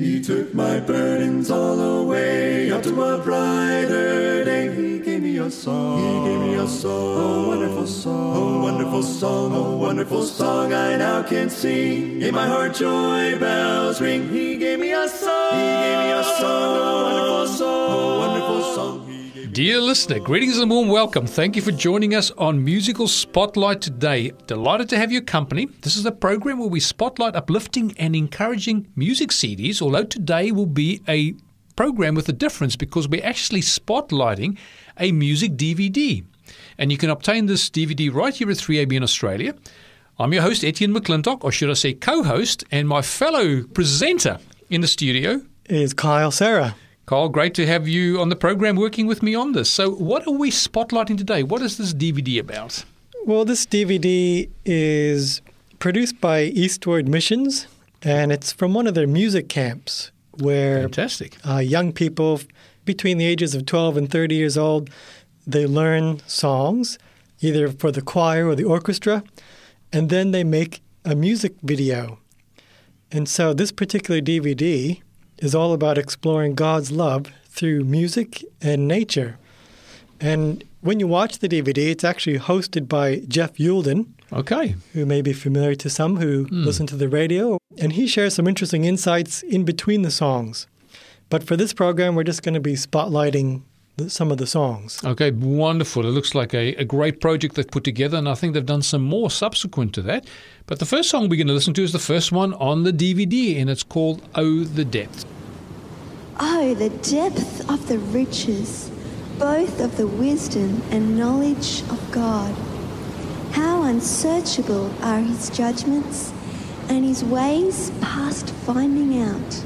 He took my burdens all away up to a brighter day. He gave me a song. He gave me a song. A wonderful song. A wonderful song. Oh, a wonderful song I now can sing. In my heart joy bells ring. He gave me a song. He gave me a song. A wonderful song. A wonderful song. Dear listener, greetings and warm welcome. Thank you for joining us on Musical Spotlight today. Delighted to have your company. This is a program where we spotlight uplifting and encouraging music CDs, although today will be a program with a difference because we're actually spotlighting a music DVD. And you can obtain this DVD right here at 3ABN Australia. I'm your host, Etienne McClintock, or should I say co host, and my fellow presenter in the studio is Kyle Sarah. Carl, great to have you on the program working with me on this. So, what are we spotlighting today? What is this DVD about? Well, this DVD is produced by Eastward Missions, and it's from one of their music camps where Fantastic. Uh, young people between the ages of 12 and 30 years old they learn songs either for the choir or the orchestra, and then they make a music video. And so, this particular DVD is all about exploring God's love through music and nature. And when you watch the DVD, it's actually hosted by Jeff Youlden. Okay. Who may be familiar to some who mm. listen to the radio. And he shares some interesting insights in between the songs. But for this program, we're just going to be spotlighting some of the songs. Okay, wonderful. It looks like a, a, great project they've put together, and I think they've done some more subsequent to that. But the first song we're going to listen to is the first one on the DVD, and it's called Oh, the Depth. Oh, the depth of the riches, both of the wisdom and knowledge of God. How unsearchable are his judgments, and his ways past finding out.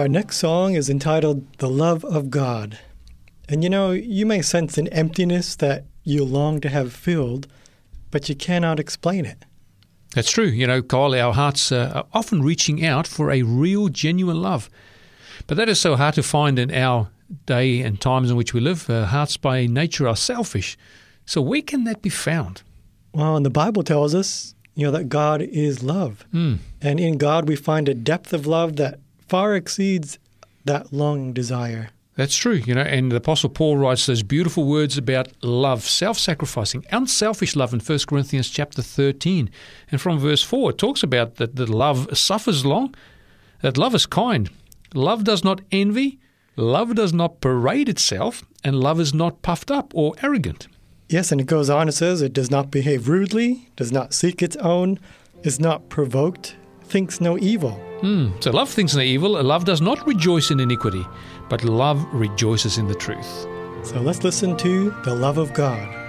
Our next song is entitled The Love of God. And you know, you may sense an emptiness that you long to have filled, but you cannot explain it. That's true. You know, Kyle, our hearts uh, are often reaching out for a real, genuine love. But that is so hard to find in our day and times in which we live. Uh, hearts by nature are selfish. So where can that be found? Well, and the Bible tells us, you know, that God is love. Mm. And in God, we find a depth of love that far exceeds that long desire. That's true, you know, and the Apostle Paul writes those beautiful words about love, self-sacrificing, unselfish love in 1 Corinthians chapter 13. And from verse 4, it talks about that, that love suffers long, that love is kind, love does not envy, love does not parade itself, and love is not puffed up or arrogant. Yes, and it goes on, it says, it does not behave rudely, does not seek its own, is not provoked, thinks no evil. Mm. So love thinks no evil, love does not rejoice in iniquity, but love rejoices in the truth. So let's listen to the love of God.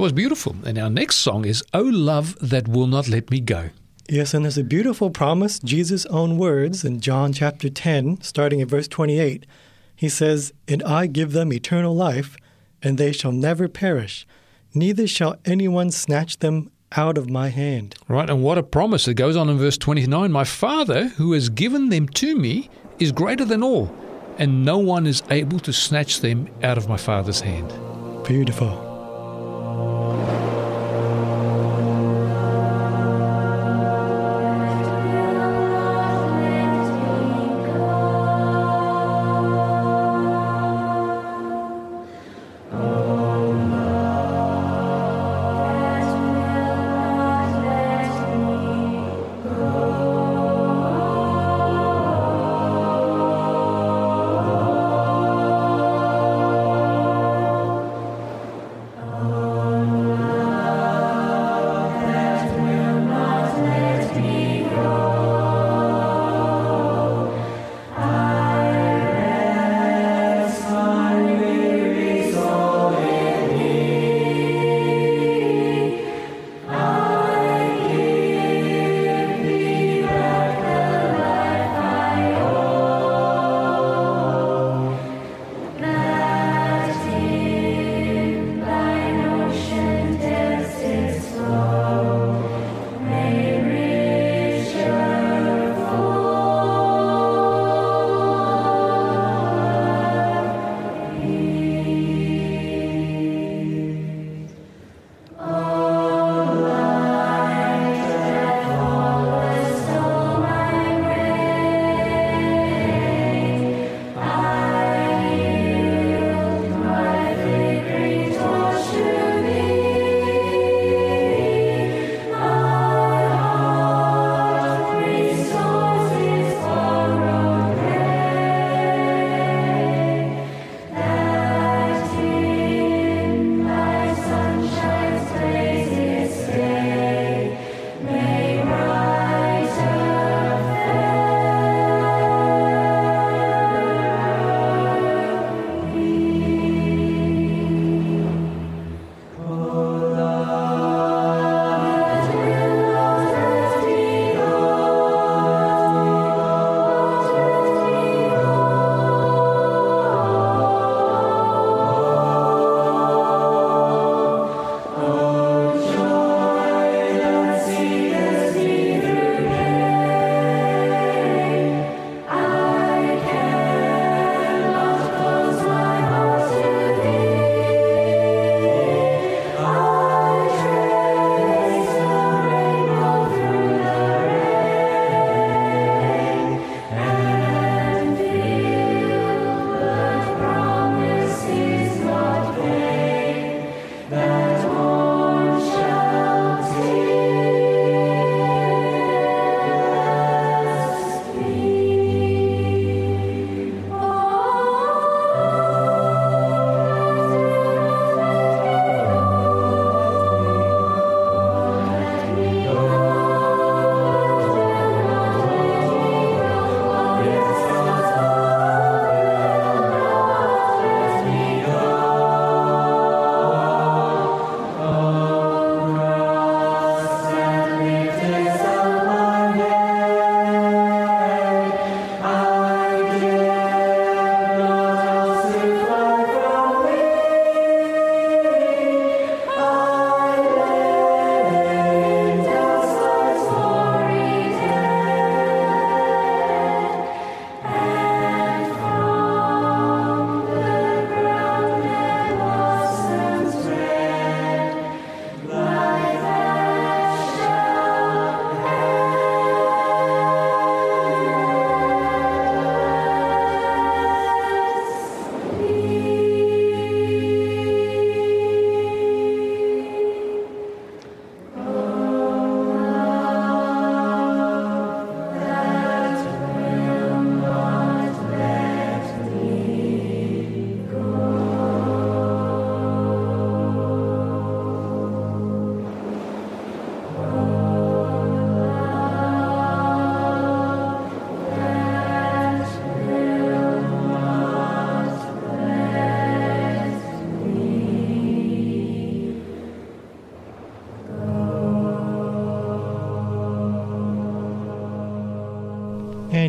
That was beautiful. And our next song is Oh Love That Will Not Let Me Go. Yes, and there's a beautiful promise, Jesus' own words in John chapter 10, starting at verse 28. He says, And I give them eternal life, and they shall never perish, neither shall anyone snatch them out of my hand. Right, and what a promise. It goes on in verse 29 My Father, who has given them to me, is greater than all, and no one is able to snatch them out of my Father's hand. Beautiful.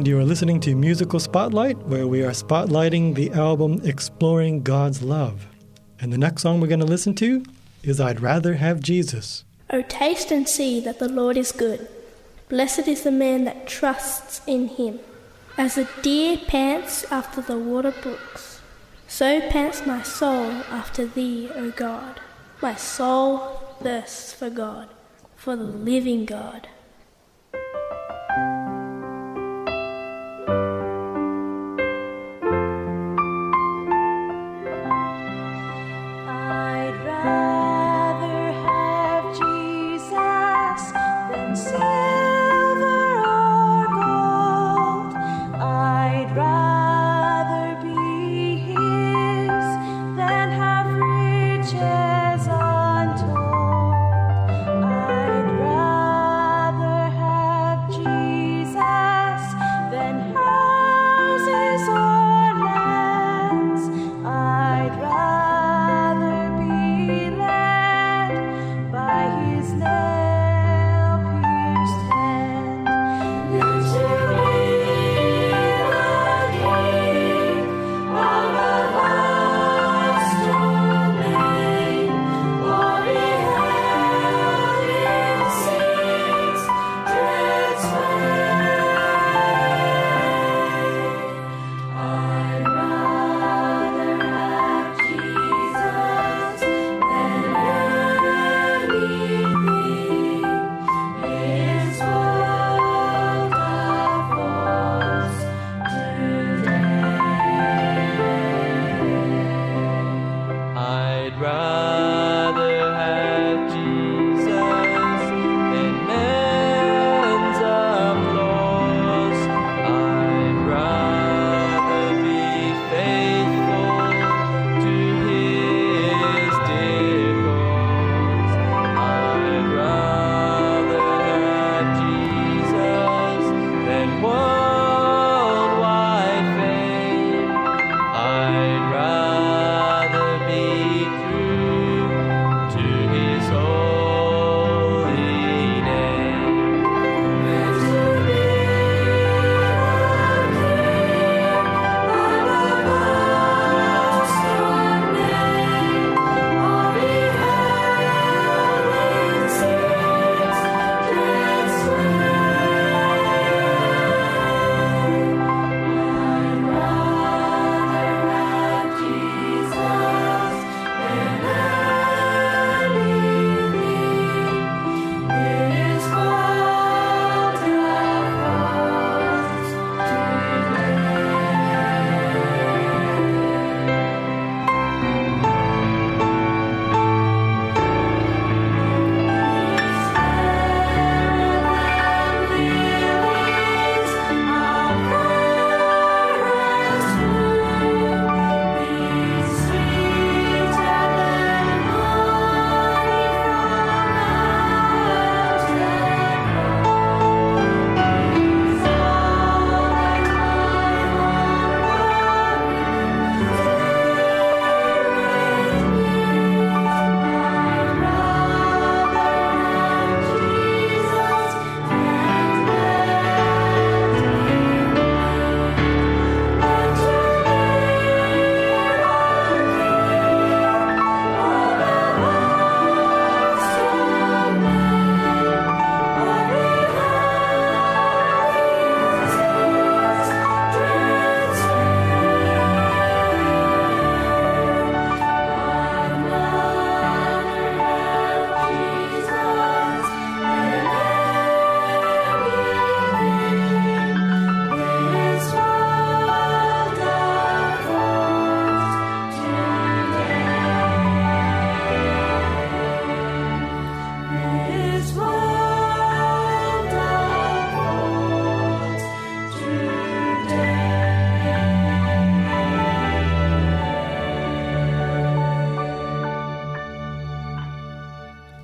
And you are listening to Musical Spotlight, where we are spotlighting the album Exploring God's Love. And the next song we're going to listen to is I'd Rather Have Jesus. O taste and see that the Lord is good. Blessed is the man that trusts in him. As the deer pants after the water brooks, so pants my soul after thee, O God. My soul thirsts for God, for the living God.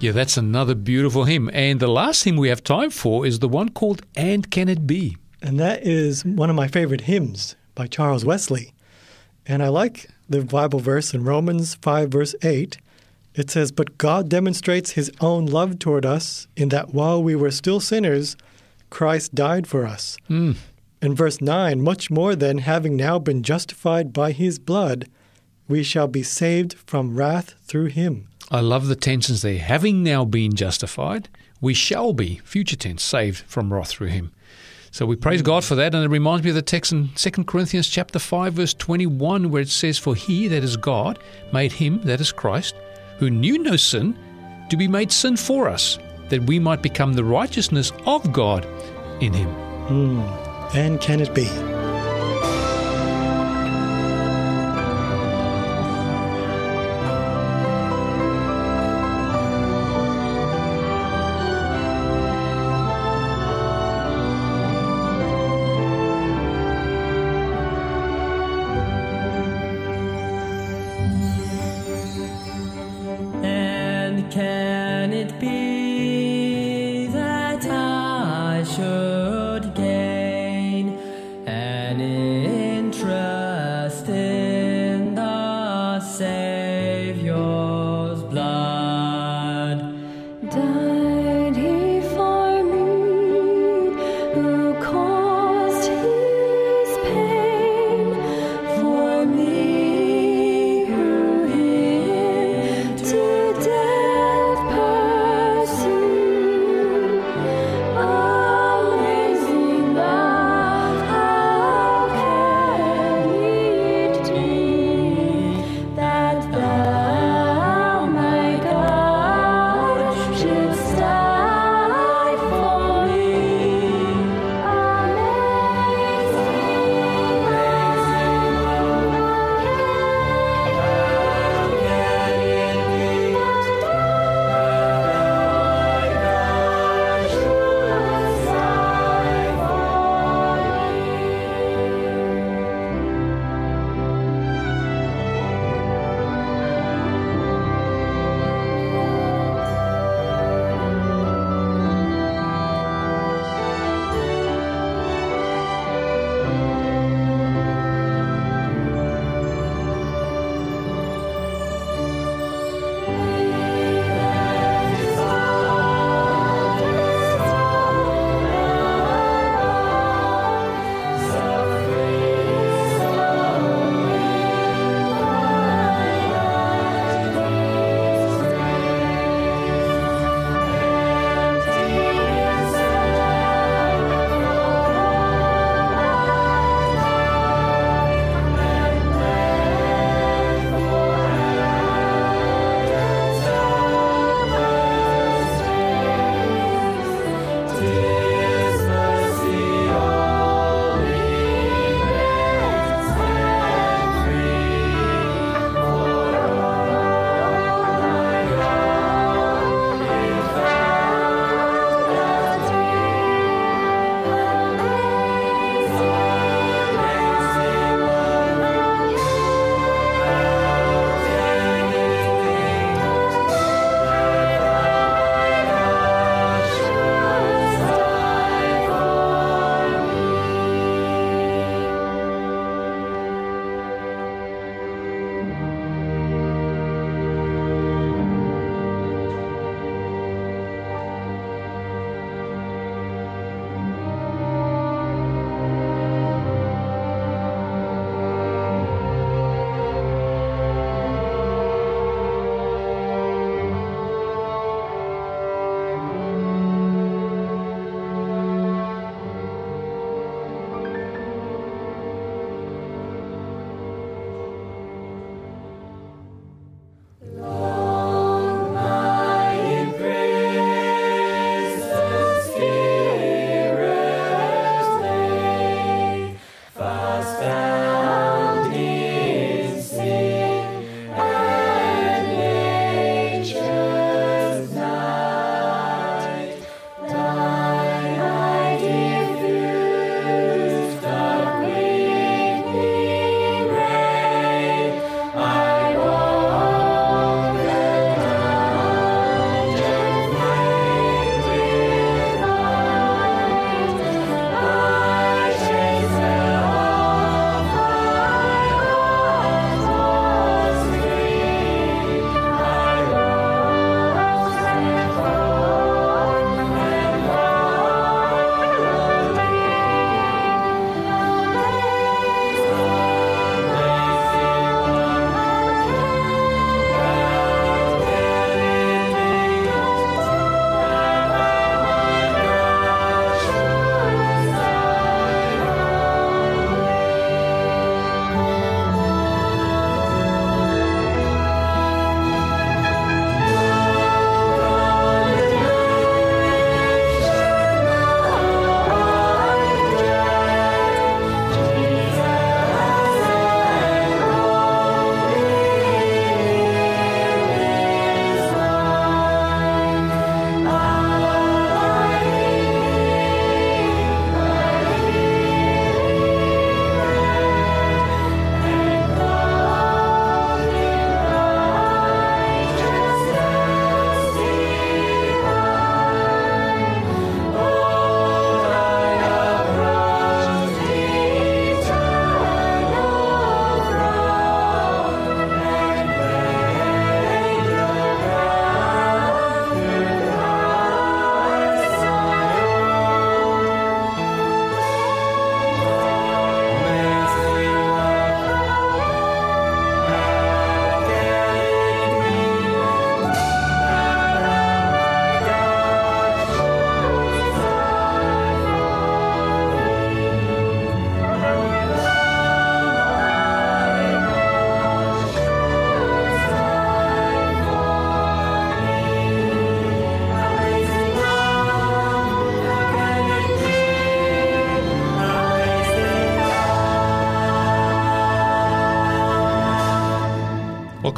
Yeah, that's another beautiful hymn. And the last hymn we have time for is the one called And Can It Be? And that is one of my favorite hymns by Charles Wesley. And I like the Bible verse in Romans 5, verse 8. It says, But God demonstrates his own love toward us in that while we were still sinners, Christ died for us. Hmm. In verse 9, much more than having now been justified by his blood, we shall be saved from wrath through him. I love the tensions there. Having now been justified, we shall be, future tense, saved from wrath through him. So we praise God for that, and it reminds me of the text in 2 Corinthians chapter 5, verse 21, where it says, For he, that is God, made him, that is Christ, who knew no sin, to be made sin for us, that we might become the righteousness of God in him. Hmm. And can it be?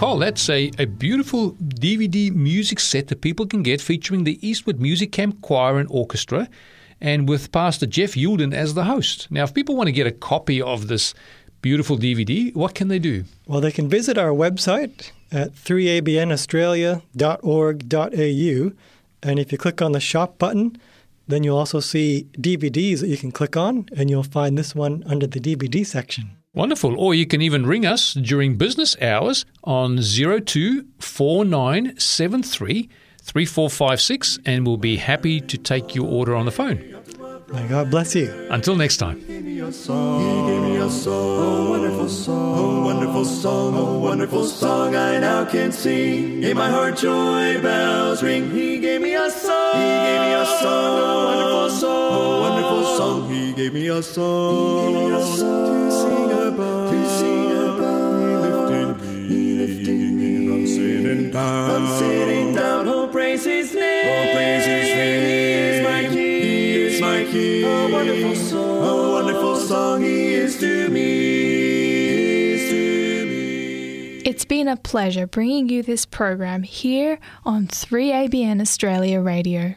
Carl, that's a, a beautiful DVD music set that people can get featuring the Eastwood Music Camp Choir and Orchestra and with Pastor Jeff Youlden as the host. Now, if people want to get a copy of this beautiful DVD, what can they do? Well, they can visit our website at 3abnaustralia.org.au. And if you click on the shop button, then you'll also see DVDs that you can click on, and you'll find this one under the DVD section. Wonderful. Or you can even ring us during business hours on 024973 3456 and we'll be happy to take your order on the phone. May God bless you. Until next time. He gave me a song. He gave me a song. A wonderful song. A wonderful song. A wonderful song I now can sing. In my heart joy bells ring. He gave me a song. He gave me a song. A wonderful song. A wonderful song. He gave me a song. He gave me a song to sing sitting down. From sitting down. Oh, praise His name. Oh, praise His name. He is my King. He is my King. A wonderful song. A wonderful song He is to me. He is to me. It's been a pleasure bringing you this program here on 3ABN Australia Radio.